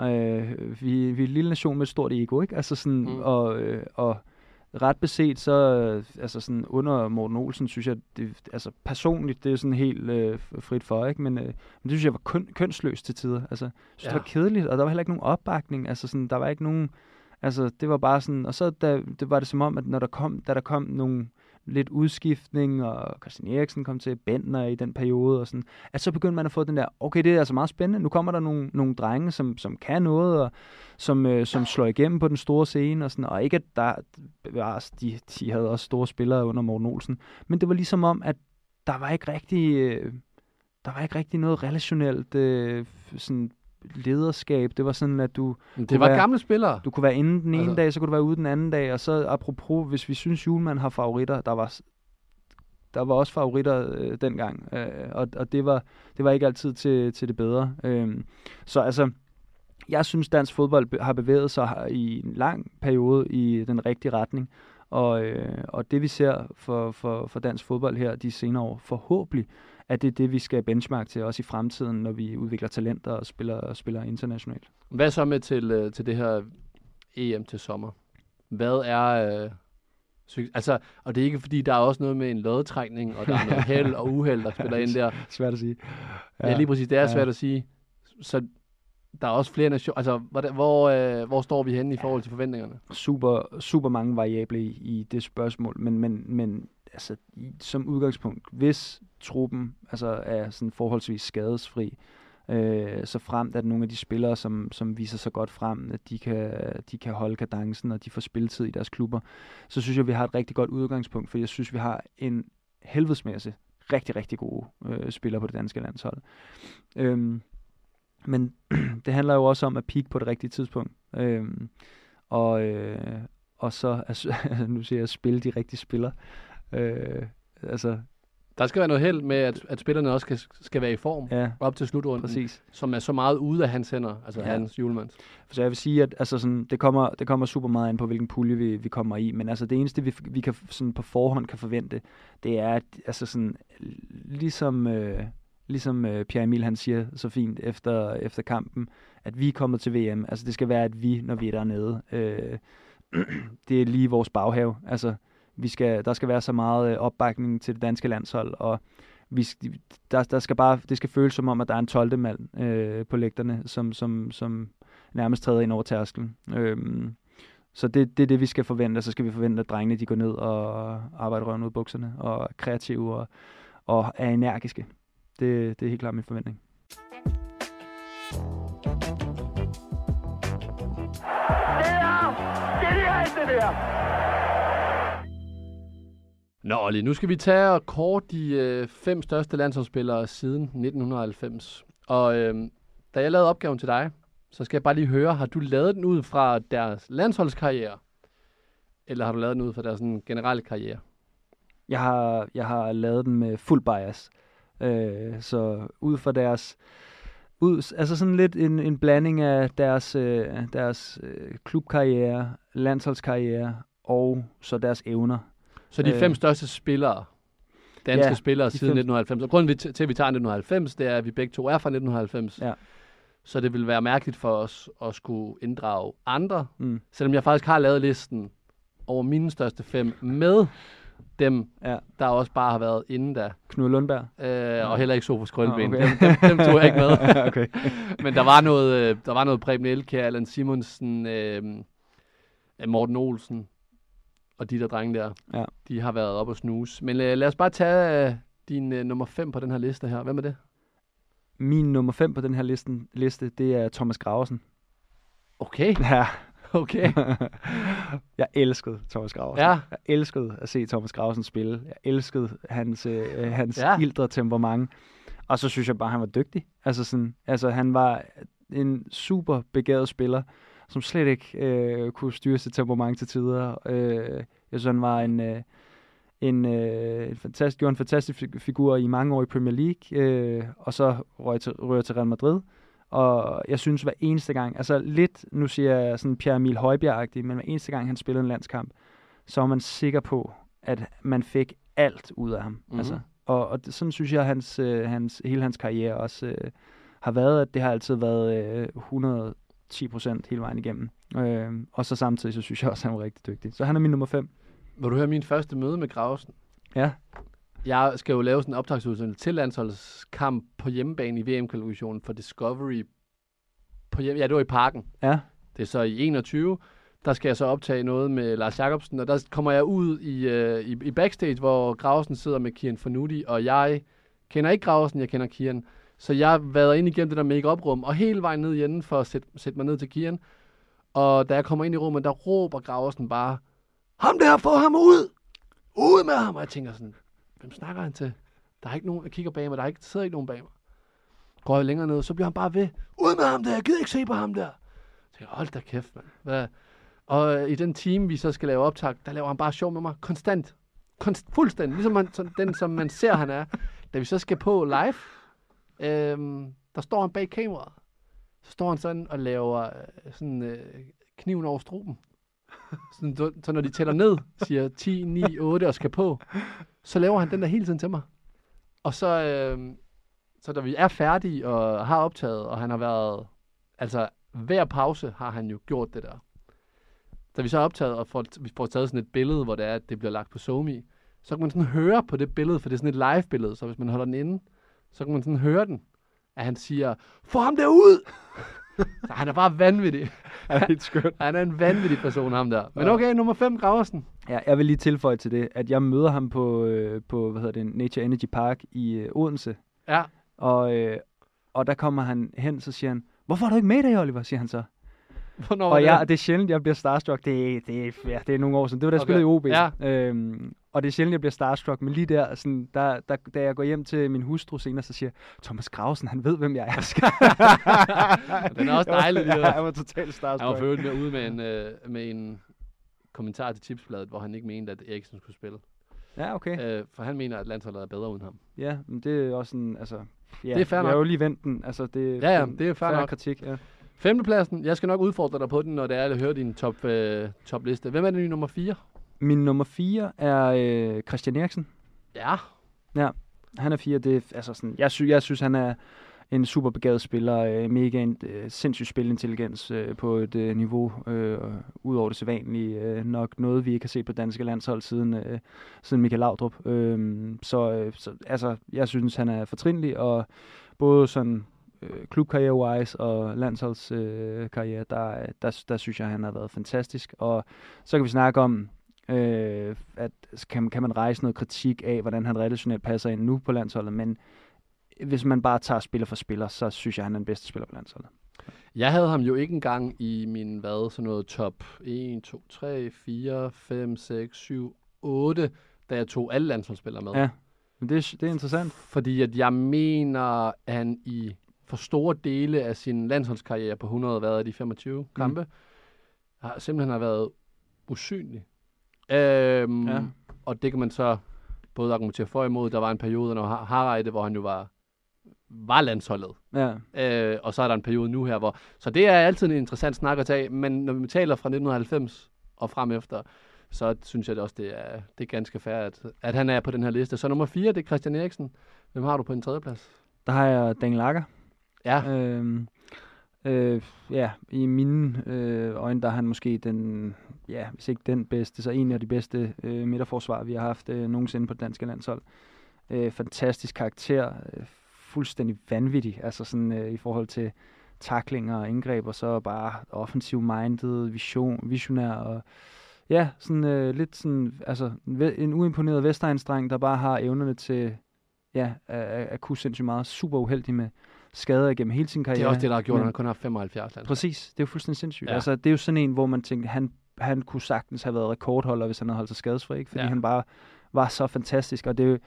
øh, vi, vi er en lille nation med et stort ego, ikke? Altså sådan, mm. Og, øh, og ret beset, så øh, altså sådan, under Morten Olsen, synes jeg, det, altså personligt, det er sådan helt øh, frit for, ikke? Men, øh, men det synes jeg var køn, kønsløst til tider. Altså, synes, ja. det var kedeligt, og der var heller ikke nogen opbakning. Altså sådan, der var ikke nogen, altså det var bare sådan, og så da, det var det som om, at når der kom, da der kom nogle lidt udskiftning, og Christian Eriksen kom til Bentner i den periode, og sådan, at så begyndte man at få den der, okay, det er altså meget spændende, nu kommer der nogle, nogle drenge, som, som kan noget, og som, øh, som slår igennem på den store scene, og, sådan, og ikke at der, bevares, altså, de, de havde også store spillere under Morten Olsen, men det var ligesom om, at der var ikke rigtig, øh, der var ikke rigtig noget relationelt øh, sådan lederskab. Det var sådan, at du, det Kunne var være- gamle spillere. du kunne være inde den ene Altså- dag, så kunne du være ude den anden dag, og så apropos, hvis vi synes, julemand har favoritter, der var, der var også favoritter øh, dengang, øh, og, og det, var, det var ikke altid til, til det bedre. Øh, så altså, jeg synes, dansk fodbold har bevæget sig i en lang periode i den rigtige retning, og, øh, og det vi ser for, for, for dansk fodbold her de senere år, forhåbentlig, at det er det, vi skal benchmark til også i fremtiden, når vi udvikler talenter og spiller, spiller internationalt. Hvad så med til, øh, til det her EM til sommer? Hvad er... Øh, altså, og det er ikke fordi, der er også noget med en lodtrækning, og der er noget held og uheld, der spiller ind der. (laughs) Svært at sige. Ja, lige præcis. Det er Ja. svært at sige. Så der er også flere nationer. Altså, hvordan, hvor, øh, hvor står vi henne i forhold til forventningerne? super, super mange variable i, i det spørgsmål, men, men, men altså, i, som udgangspunkt, hvis truppen altså, er sådan forholdsvis skadesfri, øh, så frem at nogle af de spillere, som, som viser sig godt frem, at de kan, de kan holde kadencen, og de får spilletid i deres klubber, så synes jeg, vi har et rigtig godt udgangspunkt, for jeg synes, vi har en helvedesmasse rigtig, rigtig gode øh, spillere på det danske landshold. Øhm, men (clears throat) det handler jo også om at peak på det rigtige tidspunkt. Øhm, og, øh, og så, altså, (laughs) nu siger jeg, at spille de rigtige spillere. Øh, altså, Der skal være noget held med, at, at spillerne også skal, skal være i form ja, op til slutrunden, præcis. som er så meget ude af hans hænder, altså Ja. hans julemands. Så jeg vil sige, at altså sådan, det, kommer, det kommer super meget an på, hvilken pulje vi, vi kommer i. Men altså det eneste, vi, vi kan sådan på forhånd kan forvente, det er, at altså sådan, ligesom, øh, ligesom øh, Pierre Emil han siger så fint efter, efter kampen, at vi er kommet til VM. Altså det skal være, at vi, når vi er dernede, øh, (clears throat) det er lige vores baghave. Altså vi skal, der skal være så meget øh, opbakning til det danske landshold, og vi, der, der skal bare, det skal føles som om, at der er en 12. mand øh, på lægterne, som, som, som nærmest træder ind over tærskelen. Øhm, så det, det er det, vi skal forvente. Så skal vi forvente, at drengene de går ned og arbejder røven ud af bukserne, og er kreative og, og er energiske. Det, det er helt klart min forventning. Nå, Olli, nu skal vi tage og kort de øh, fem største landsholdsspillere siden 1990. Og øh, da jeg lavede opgaven til dig, så skal jeg bare lige høre, har du lavet den ud fra deres landsholdskarriere? Eller har du lavet den ud fra deres sådan, generelle karriere? Jeg har, jeg har lavet den med fuld bias. Øh, så ud fra deres... Ud, altså sådan lidt en, en blanding af deres, øh, deres øh, klubkarriere, landsholdskarriere og så deres evner. Så de Øh. fem største spillere, danske Ja, spillere de siden fem- 1990. Og grunden til, at vi tager 1990, det er, at vi begge to er fra 1990. Ja. Så det vil være mærkeligt for os at skulle inddrage andre, Mm. selvom jeg faktisk har lavet listen over mine største fem med dem, Ja. der også bare har været inde der. Knud Lundberg. Øh, og heller ikke Sofus Krølben. Okay. Dem, dem, dem tog jeg ikke med. (laughs) okay. Men der var noget, øh, der var noget Preben Elkjær, Allan Simonsen, øh, Morten Olsen og de der drenge der. Ja. De har været op og snuse. Men øh, lad os bare tage øh, din øh, nummer 5 på den her liste her. Hvem er det? Min nummer 5 på den her listen, liste, det er Thomas Graversen. Okay, (laughs) Ja. okay. (laughs) jeg elskede Thomas Graversen. Ja. Jeg elskede at se Thomas Graversen spille. Jeg elskede hans, øh, hans Ja. ildre temperament. Og så synes jeg bare, han var dygtig. Altså, sådan, altså han var en super begavet spiller, som slet ikke øh, kunne styre sit temperament til tider. Øh, jeg synes, han var en, øh, en, øh, en fantastisk, gjorde en fantastisk figur i mange år i Premier League, øh, og så røg til, røg til Real Madrid. Og jeg synes hver eneste gang, altså lidt, nu siger jeg sådan Pierre Emil højbjerg men hver eneste gang han spillede en landskamp, så var man sikker på, at man fik alt ud af ham. Mm-hmm. Altså, og, og sådan synes jeg, hans, øh, hans, hele hans karriere også øh, har været, at det har altid været øh, 100 10% hele vejen igennem. Øh, og så samtidig, så synes jeg også, at han var rigtig dygtig. Så han er min nummer 5. Hvor du høre min første møde med Grausen? Ja. Jeg skal jo lave sådan en optagsudsendelse til landsholdskamp på hjemmebane i VM-kvalifikationen for Discovery. På hjem... Ja, det var i parken. Ja. Det er så i 21. Der skal jeg så optage noget med Lars Jacobsen, og der kommer jeg ud i, øh, i, i backstage, hvor Grausen sidder med Kian Fornuti, og jeg kender ikke Grausen, jeg kender Kian. Så jeg været ind igennem det der make rum og hele vejen ned igen for at sætte, sætte mig ned til Kian. Og da jeg kommer ind i rummet, der råber Gravesen bare, ham der, få ham ud! Ud med ham! Og jeg tænker sådan, hvem snakker han til? Der er ikke nogen, jeg kigger bag mig, der, er ikke, der sidder ikke nogen bag mig. Går jeg længere ned, så bliver han bare ved. Ud med ham der, jeg gider ikke se på ham der. Jeg tænker, hold da kæft, mand. Hvad? Og øh, i den time, vi så skal lave optag, der laver han bare sjov med mig. Konstant. Konst, fuldstændig. Ligesom man, sådan, den, som man ser, han er. Da vi så skal på live, øhm, der står han bag kameraet. Så står han sådan og laver øh, sådan øh, kniven over struben. Sådan, så, så når de tæller ned, siger 10, 9, 8 og skal på, så laver han den der hele tiden til mig. Og så, øh, så da vi er færdige og har optaget, og han har været, altså hver pause har han jo gjort det der. Da vi så er optaget og får, vi får taget sådan et billede, hvor det er, at det bliver lagt på Somi, så kan man sådan høre på det billede, for det er sådan et live-billede, så hvis man holder den inde, så kan man sådan høre den, at han siger, få ham derud! så han er bare vanvittig. (laughs) Han er helt skønt. Han er en vanvittig person, ham der. Men okay, nummer 5, Graversen. Ja, jeg vil lige tilføje til det, at jeg møder ham på, øh, på hvad hedder det, Nature Energy Park i øh, Odense. Ja, Og, øh, og der kommer han hen, så siger han, hvorfor er du ikke med i dag, Oliver, siger han så. hvornår Og det? jeg, det er sjældent, jeg bliver starstruck. Det, er- det, er- ja, det er nogle år siden. Det var da jeg Okay. spillede i OB. Ja. Øhm, og det er sjældent, jeg bliver starstruck. Men lige der, sådan, der, der, da jeg går hjem til min hustru senere, så siger jeg, Thomas Grausen, han ved, hvem jeg er. (laughs) Den er også dejlig, det Ja, jeg var totalt Han var starstruck. for øvrigt med ude med en, øh, med en kommentar til tipsbladet, hvor han ikke mente, at Eriksen skulle spille. Ja, okay. Øh, for han mener, at landsholdet er bedre uden ham. Ja, men det er også sådan, altså... Ja, Det er fair Jeg nok. har jo lige vendt den. Altså, det, Ja, ja, det er fair nok. kritik, ja. Femtepladsen. Jeg skal nok udfordre dig på den, når det er, at jeg hører din top, øh, topliste. Hvem er den i nummer 4? Min nummer 4 er øh, Christian Eriksen. Ja. Han er fire. Det er, altså sådan, jeg, sy- jeg synes, han er en super begavet spiller. Øh, mega en, øh, sindssyg spilintelligens øh, på et øh, niveau øh, ud over det sædvanlige. Øh, nok noget, vi ikke har set på danske landshold siden, øh, siden Michael Laudrup. Øh, så, øh, så altså, jeg synes, han er fortrindelig, og både sådan øh, klubkarriere-wise og landsholdskarriere, øh, karriere, der, der, der synes jeg, han har været fantastisk. Og så kan vi snakke om, øh, at kan, kan man rejse noget kritik af, hvordan han relationelt passer ind nu på landsholdet, men hvis man bare tager spiller for spiller, så synes jeg, han er den bedste spiller på landsholdet. Jeg havde ham jo ikke engang i min, hvad, sådan noget top 1, 2, 3, 4, 5, 6, 7, 8, da jeg tog alle landsholdsspillere med. Ja. Men det, er- det er interessant. Fordi at jeg mener, at han i for store dele af sin landsholdskarriere på 100, hvad er de 25 kampe, mm. har simpelthen har været usynlig. Øhm, Ja. Og det kan man så både argumentere for og imod. Der var en periode, når Har- Harreide, hvor han jo var, var landsholdet. Ja. Øh, og så er der en periode nu her, hvor... Så det er altid en interessant snak at tage, men når vi taler fra 1990 og frem efter, så synes jeg det også, det er, det er ganske fair, at, at han er på den her liste. Så nummer 4, det er Christian Eriksen. Hvem har du på en tredje plads? Der har jeg Daniel Lager. Ja, Øhm, øh, ja, i mine øh, øjne, der er han måske den, ja, hvis ikke den bedste, så en af de bedste øh, midterforsvar, vi har haft øh, nogensinde på det danske landshold. Øh, fantastisk karakter, øh, fuldstændig vanvittig, altså sådan øh, i forhold til taklinger og indgreb, og så bare offensiv minded, vision, visionær og ja, sådan øh, lidt sådan, altså en uimponeret Vestegnsdreng, der bare har evnerne til, ja, at, at, kunne sindssygt meget. Super uheldig med skader igennem hele sin karriere. det er også det, der har gjort, at han kun har 75 landshold. Præcis, det er jo fuldstændig sindssygt. Ja. Altså, det er jo sådan en, hvor man tænkte, han, han kunne sagtens have været rekordholder, hvis han havde holdt sig skadesfri, ikke? fordi ja. Han bare var så fantastisk, og det er jo,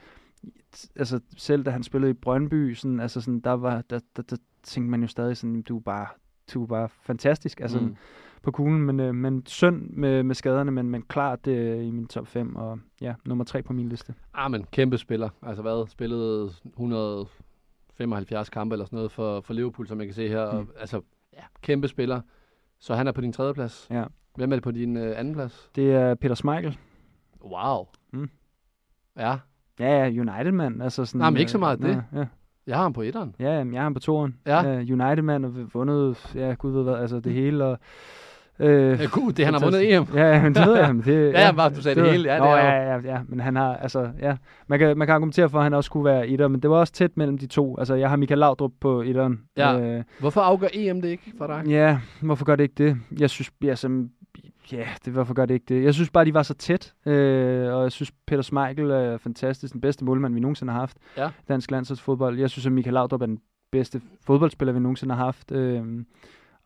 altså selv da han spillede i Brøndby, sådan, altså sådan, der, var, der, der, der tænkte man jo stadig sådan, du er bare, du er bare fantastisk, altså mm. Mm. på kuglen, men, øh, men synd med, med skaderne, men, men klart øh, i min top 5, og ja, nummer 3 på min liste. Ah, men kæmpe spiller. Altså hvad? Spillede 175 kampe eller sådan noget for, for Liverpool, som jeg kan se her. Mm. Og, altså, ja, kæmpe spiller. Så han er på din tredje plads. Ja. Hvem er det på din øh, anden plads? Det er Peter Schmeichel. Wow. Mm. Ja, Ja, ja, United-mand. Altså sådan, Nej, men ikke så øh, meget det. Ja, ja. jeg har ham på etteren. Ja, jamen, jeg er ham på toren. Ja. Uh, United-mand og vundet, ja, gud ved hvad, altså det hele. Og, øh, Ja, gud, det han har vundet EM. Ja, men det ved jeg. (laughs) Men det, Ja, ja, bare du sagde det ved hele. Ja, jeg. det Nå, ja, ja, ja, men han har, altså, ja. Man kan, man kan argumentere for, at han også skulle være etter, men det var også tæt mellem de to. Altså, jeg har Michael Laudrup på etteren. Ja. Øh, Hvorfor afgør EM det ikke for dig? ja, hvorfor gør det ikke det? Jeg synes, ja, som, ja, det, hvorfor gør det ikke det? Jeg synes bare, de var så tæt, øh, og jeg synes, Peter Schmeichel er fantastisk, den bedste målmand, vi nogensinde har haft. Ja. Dansk landsholdsfodbold. Jeg synes, at Michael Laudrup er den bedste fodboldspiller, vi nogensinde har haft. Øh,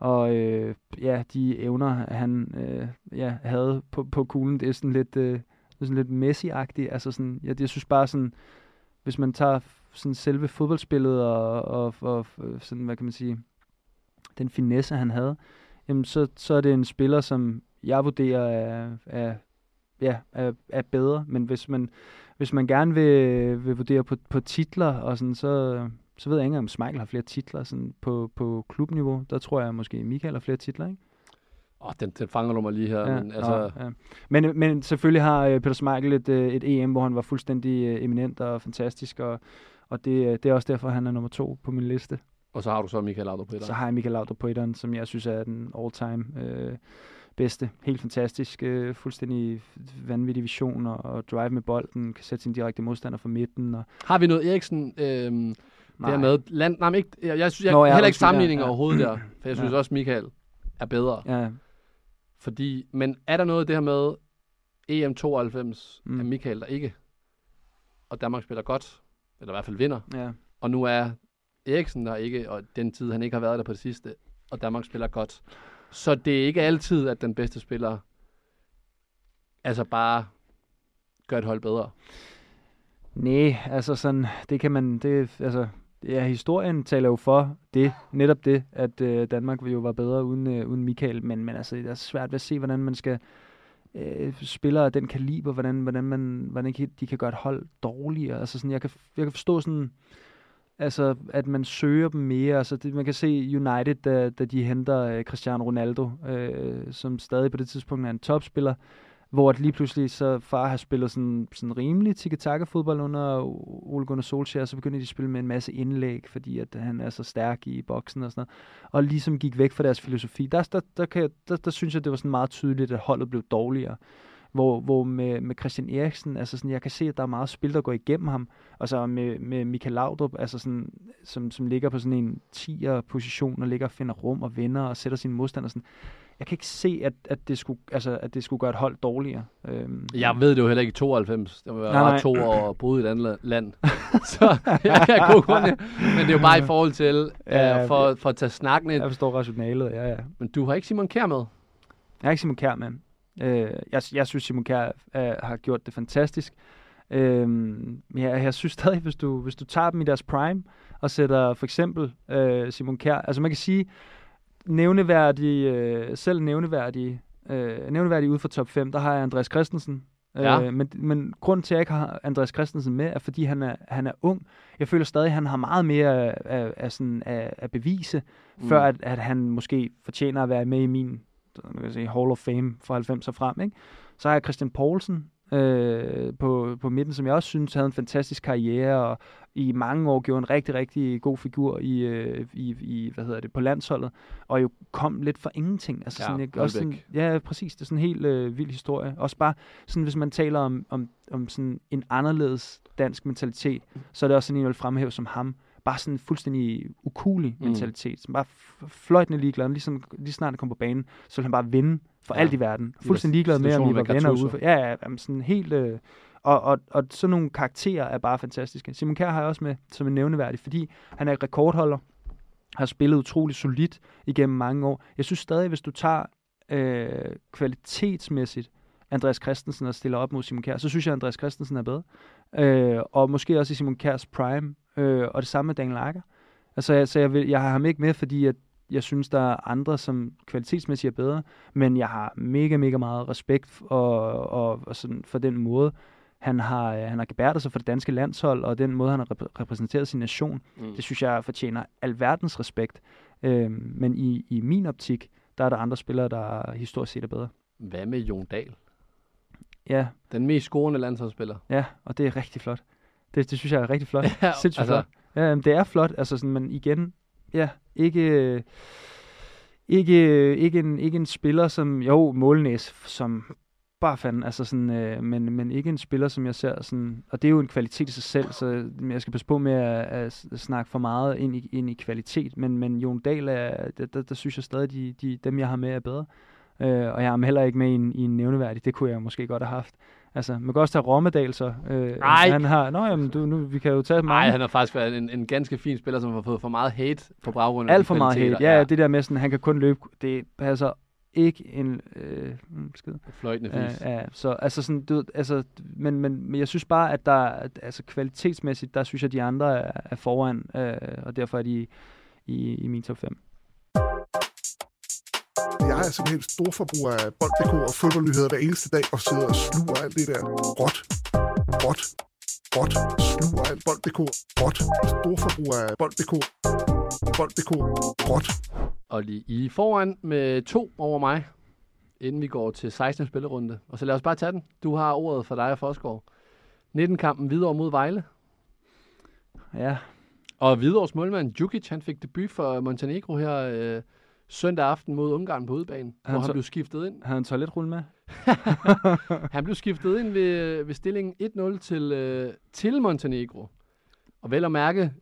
og øh, ja, de evner, han øh, ja, havde på, på kuglen, det er sådan lidt, øh, det er sådan lidt Messi-agtigt. Altså sådan, ja, jeg synes bare sådan, hvis man tager sådan selve fodboldspillet og, og, og øh, sådan, hvad kan man sige, den finesse, han havde, jamen så, så er det en spiller, som jeg vurderer er, er, ja, er, er bedre. Men hvis man, hvis man gerne vil, øh, vil vurdere på, på titler, og sådan, så, så ved jeg ikke, om Schmeichel har flere titler sådan på, på klubniveau. Der tror jeg måske, Michael har flere titler, ikke? Åh, den, den fanger du mig lige her. Ja, men, altså, nå, ja. men, men selvfølgelig har øh, Peter Schmeichel et, øh, et EM, hvor han var fuldstændig øh, eminent og fantastisk, og, og det, øh, det er også derfor, han er nummer to på min liste. og så har du så Michael Laudrup på Så etteren. har jeg Michael Laudrup på etteren, som jeg synes er den all-time øh, bedste. Helt fantastisk. Øh, fuldstændig vanvittig vision og, og drive med bolden. Kan sætte sin direkte modstander fra midten. Og, Har vi noget Eriksen øhm, dermed? Land, nej, men ikke, jeg, jeg synes jeg, Nå, ja, heller ikke sammenligning ja. overhovedet der. (clears throat) For jeg synes Ja. også, Michael er bedre. Ja, Fordi, men er der noget af det her med EM 92 Mm. Michael, der ikke, og Danmark spiller godt, eller i hvert fald vinder, ja. og nu er Eriksen der ikke, og den tid, han ikke har været der på det sidste, og Danmark spiller godt. Så det er ikke altid, at den bedste spiller altså bare gør et hold bedre. Nej, altså sådan, det kan man, det, altså, ja, historien taler jo for det, netop det, at øh, Danmark jo var bedre uden, øh, uden Michael, men, men altså, det er svært ved at se, hvordan man skal øh, spillere af den kaliber, hvordan, hvordan, man, hvordan de kan gøre et hold dårligere. Altså sådan, jeg kan, jeg kan forstå sådan, altså, at man søger dem mere. Altså, det, man kan se United, da, da de henter øh, Cristiano Ronaldo, øh, som stadig på det tidspunkt er en topspiller, hvor at lige pludselig så far har spillet sådan, sådan rimelig tiki fodbold under Ole Gunnar Solskjaer, så begyndte de at spille med en masse indlæg, fordi at han er så stærk i boksen og sådan noget, og ligesom gik væk fra deres filosofi. Der, der, der, kan jeg, der, der synes jeg, det var sådan meget tydeligt, at holdet blev dårligere. Hvor, hvor med, med Christian Eriksen, altså sådan, jeg kan se, at der er meget spil, der går igennem ham. Og så med, med Michael Laudrup, altså sådan, som, som ligger på sådan en 10'er position, og ligger og finder rum og vinder og sætter sine modstandere. Sådan. Jeg kan ikke se, at, at, det skulle, altså, at det skulle gøre et hold dårligere. Øhm, Jeg ved det jo heller ikke i 92. Det Nej, ret nej. to år og boet i et andet land. (laughs) så jeg kan god grund, ja. Men det er jo bare i forhold til, Ja, ja, for, for at tage snakken ind. Jeg forstår rationalet, ja, ja. Men du har ikke Simon Kjær med. Jeg er ikke Simon Kjær med. Øh, jeg, jeg synes, Simon Kjær øh, har gjort det fantastisk. Øhm, ja, jeg synes stadig, hvis du, hvis du tager dem i deres prime, og sætter for eksempel øh, Simon Kjær, altså man kan sige, nævneværdige, øh, selv nævneværdige, øh, nævneværdige ude for top 5, der har jeg Andreas Christensen. Ja. Øh, men, men grund til, at jeg ikke har Andreas Christensen med, er, fordi han er, han er ung. Jeg føler stadig, at han har meget mere af, af, sådan, af, af bevise, mm. før at, at han måske fortjener at være med i min man kan sige, Hall of Fame fra 90 og frem. Ikke? Så har jeg Christian Poulsen øh, på, på midten, som jeg også synes havde en fantastisk karriere, og i mange år gjorde en rigtig, rigtig god figur i, øh, i, i hvad hedder det, på landsholdet, og jo kom lidt for ingenting. Altså Ja, sådan, ikke? også sådan, ja, præcis. Det er sådan en helt øh, vild historie. Også bare, sådan, hvis man taler om, om, om sådan en anderledes dansk mentalitet, så er det også sådan en, jeg vil fremhæve som ham. Bare sådan en fuldstændig ukulig Mm. mentalitet. Som bare fløjtende ligeglad. Ligesom, lige snart han kom på banen, så vil han bare vinde for Ja. alt i verden. Fuldstændig ligeglad med, om vi var venner ude. For, ja, ja, jamen sådan helt... Øh, og, og, og sådan nogle karakterer er bare fantastiske. Simon Kjær har jeg også med som en nævneværdig, fordi han er rekordholder, har spillet utrolig solidt igennem mange år. Jeg synes stadig, hvis du tager øh, kvalitetsmæssigt Andreas Christensen og stiller op mod Simon Kjær, så synes jeg, at Andreas Christensen er bedre. Øh, og måske også i Simon Kjærs prime, øh, og det samme med Daniel Akker. Altså, så jeg, vil, jeg har ham ikke med, fordi at jeg synes, der er andre, som kvalitetsmæssigt er bedre, men jeg har mega, mega meget respekt og, og, og sådan for den måde, han har, øh, han har gebærdet sig for det danske landshold, og den måde, han har rep- repræsenteret sin nation. Mm. Det synes jeg fortjener alverdens respekt. Øhm, men i, i min optik, der er der andre spillere, der historisk set er bedre. Hvad med Jon Dahl? Ja, Den mest scorende landsholdsspiller. ja, og det er rigtig flot. Det, det synes jeg er rigtig flot. (laughs) Ja, Sindssygt altså- flot. Ja, det er flot, altså sådan, men igen, ja, ikke, ikke, ikke, en, ikke en spiller som, jo, Målnæs, som bare fanden, altså sådan, øh, men, men ikke en spiller, som jeg ser sådan, og det er jo en kvalitet i sig selv, så jeg skal passe på med at, at snakke for meget ind i, ind i kvalitet, men, men Jon Dahl er, der, der, der synes jeg stadig, de, de, dem jeg har med er bedre. Øh, og jeg har heller ikke med i en, i en nævneværdig, det kunne jeg måske godt have haft. Altså, man kan også tage Rommedal så. Øh, Ej. Han har, nå jamen, du, nu, vi kan jo tage mange. Nej, han har faktisk været en, en ganske fin spiller, som har fået for meget hate på baggrund af Alt for meget hate. Ja, ja, det der med sådan, han kan kun løbe, det passer ikke en øh, mm, skid. Fløjtende fis. ja, så altså sådan, du, altså, men, men, men jeg synes bare, at der, altså kvalitetsmæssigt, der synes jeg, at de andre er, er foran, øh, og derfor er de i, i min top 5. Jeg er simpelthen storforbruger af bold.dk og fodboldnyheder hver eneste dag, og sidder og sluger alt det der råt, råt, råt, sluger alt bold.dk, råt, storforbruger af bold.dk, bold.dk, råt. Og lige i foran med to over mig, inden vi går til 16. spillerunde. Og så lad os bare tage den. Du har ordet for dig og Forsgaard. 19-kampen videre mod Vejle. Ja, Og Hvidovres målmand Djukic, han fik debut for Montenegro her øh, søndag aften mod Ungarn på udbanen, Han hvor han blev skiftet ind. havde en toiletrulle med? (laughs) Han blev skiftet ind ved, ved stillingen 1-0 til, øh, til Montenegro. Og vel at mærke,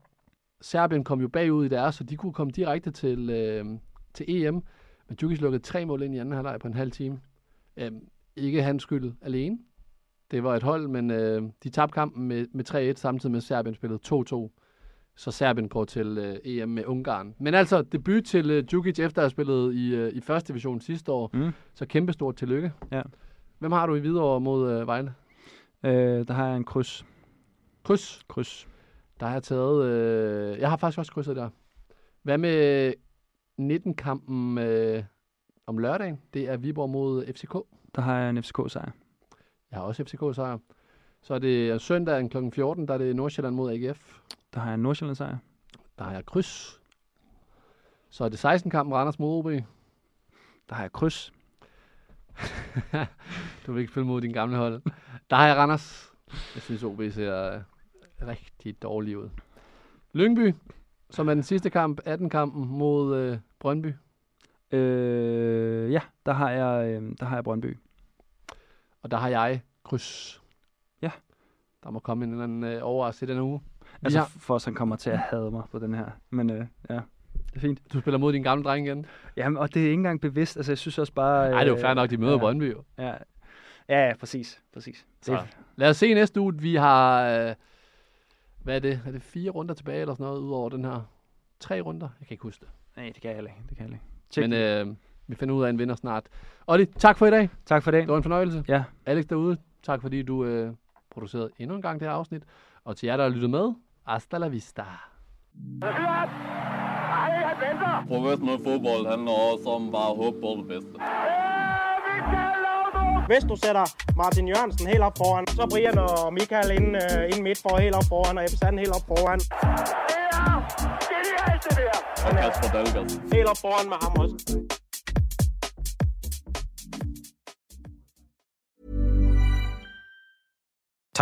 Serbien kom jo bagud i deres, så de kunne komme direkte til, øh, til EM. Men Djukic lukkede tre mål ind i anden halvleg på en halv time. Øhm, ikke hans skyld alene. Det var et hold, men øh, de tabte kampen med, med 3-1, samtidig med Serbien spillede 2-2. Så Serbien går til øh, EM med Ungarn. Men altså, debut til øh, Djukic efter at have spillet i, øh, i første division sidste år. Mm. Så kæmpestort tillykke. Ja. Hvem har du i Hvidovre mod øh, Vejle? Øh, der har jeg en kryds. Kryds. kryds. Der har jeg taget... Øh, jeg har faktisk også krydset der. Hvad med 19-kampen øh, om lørdagen? Det er Viborg mod FCK. Der har jeg en FCK-sejr. Jeg har også FCK-sejr. Så er det søndag kl. 14, der er det Nordsjælland mod AGF. Der har jeg en Nordsjælland-sejr. Der har jeg kryds. Så er det 16-kampen Randers mod OB. Der har jeg kryds. (laughs) du vil ikke spille mod din gamle hold. Der har jeg Randers. Jeg synes, OB ser øh, rigtig dårlig ud. Lyngby, som er den sidste kamp, 18-kampen mod øh, Brøndby. Øh, ja, der har jeg, øh, der har jeg Brøndby. Og der har jeg kryds. Ja. Der må komme en eller anden øh, overraskelse i den uge. Altså, har... for os, han kommer til at hade mig på den her. Men øh, ja, det er fint. Du spiller mod din gamle dreng igen. Jamen, og det er ikke engang bevidst. Altså, jeg synes også bare... Nej, det er jo fair nok, de møder ja. Brøndby jo. Ja, ja, ja præcis. præcis. Det, Så lad os se i næste uge. Vi har, øh, hvad er det? Er det fire runder tilbage eller sådan noget, ud over den her? Tre runder? Jeg kan ikke huske det. nej, det kan jeg heller ikke. Det kan jeg ikke. Men det. øh, vi finder ud af en vinder snart. Olli, tak for i dag. tak for det. Det var en fornøjelse. Ja, Alex derude, tak fordi du øh, produceret endnu en gang det her afsnit. Og til jer, der har lyttet med, hasta la vista. Professionel fodbold handler også om bare at håbe på det bedste. Hvis du sætter Martin Jørgensen helt op foran, så Brian og Michael ind, øh, ind midt for helt op foran, og Ebbe helt op foran. Det er det, er, det, er, det, er, det, er, det, er, det, er, det, er, det, er, det,